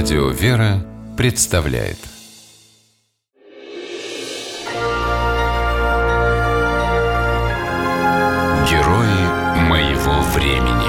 Радио «Вера» представляет Герои моего времени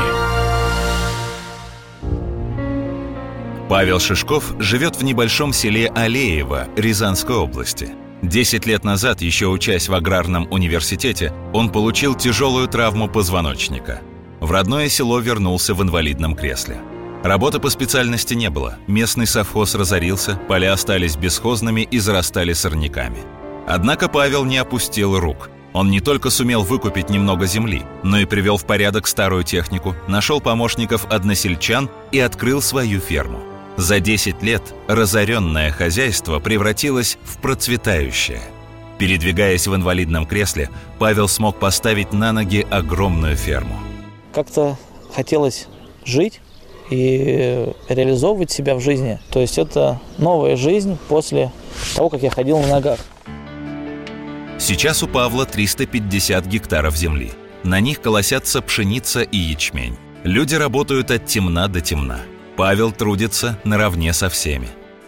Павел Шишков живет в небольшом селе Алеево Рязанской области. Десять лет назад, еще учась в аграрном университете, он получил тяжелую травму позвоночника. В родное село вернулся в инвалидном кресле. Работы по специальности не было. Местный совхоз разорился, поля остались бесхозными и зарастали сорняками. Однако Павел не опустил рук. Он не только сумел выкупить немного земли, но и привел в порядок старую технику, нашел помощников односельчан и открыл свою ферму. За 10 лет разоренное хозяйство превратилось в процветающее. Передвигаясь в инвалидном кресле, Павел смог поставить на ноги огромную ферму. Как-то хотелось жить и реализовывать себя в жизни. То есть это новая жизнь после того, как я ходил на ногах. Сейчас у Павла 350 гектаров земли. На них колосятся пшеница и ячмень. Люди работают от темна до темна. Павел трудится наравне со всеми.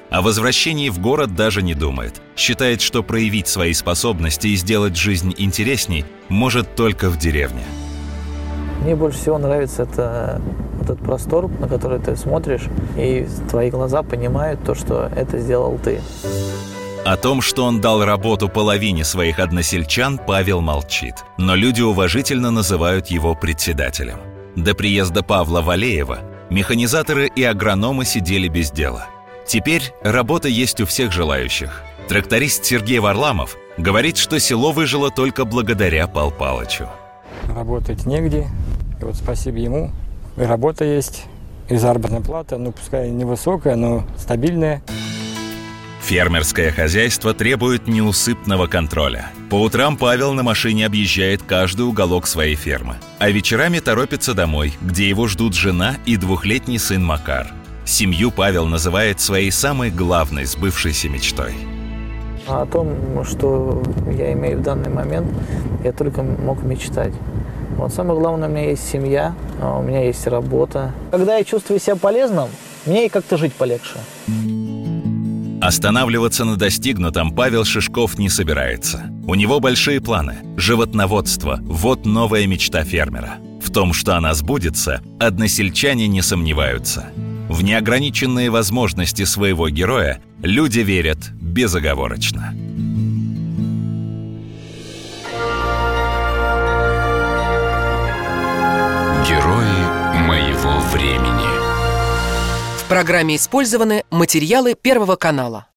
О возвращении в город даже не думает. Считает, что проявить свои способности и сделать жизнь интересней может только в деревне. Мне больше всего нравится это этот простор, на который ты смотришь, и твои глаза понимают то, что это сделал ты. О том, что он дал работу половине своих односельчан, Павел молчит. Но люди уважительно называют его председателем. До приезда Павла Валеева Механизаторы и агрономы сидели без дела. Теперь работа есть у всех желающих. Тракторист Сергей Варламов говорит, что село выжило только благодаря Пал Палычу. Работать негде. И вот спасибо ему. И работа есть, и заработная плата, ну пускай невысокая, но стабильная. Фермерское хозяйство требует неусыпного контроля. По утрам Павел на машине объезжает каждый уголок своей фермы, а вечерами торопится домой, где его ждут жена и двухлетний сын Макар. Семью Павел называет своей самой главной сбывшейся мечтой. А о том, что я имею в данный момент, я только мог мечтать. Вот самое главное, у меня есть семья, а у меня есть работа. Когда я чувствую себя полезным, мне и как-то жить полегче. Останавливаться на достигнутом Павел Шишков не собирается. У него большие планы. Животноводство – вот новая мечта фермера. В том, что она сбудется, односельчане не сомневаются. В неограниченные возможности своего героя люди верят безоговорочно. Программе использованы материалы Первого канала.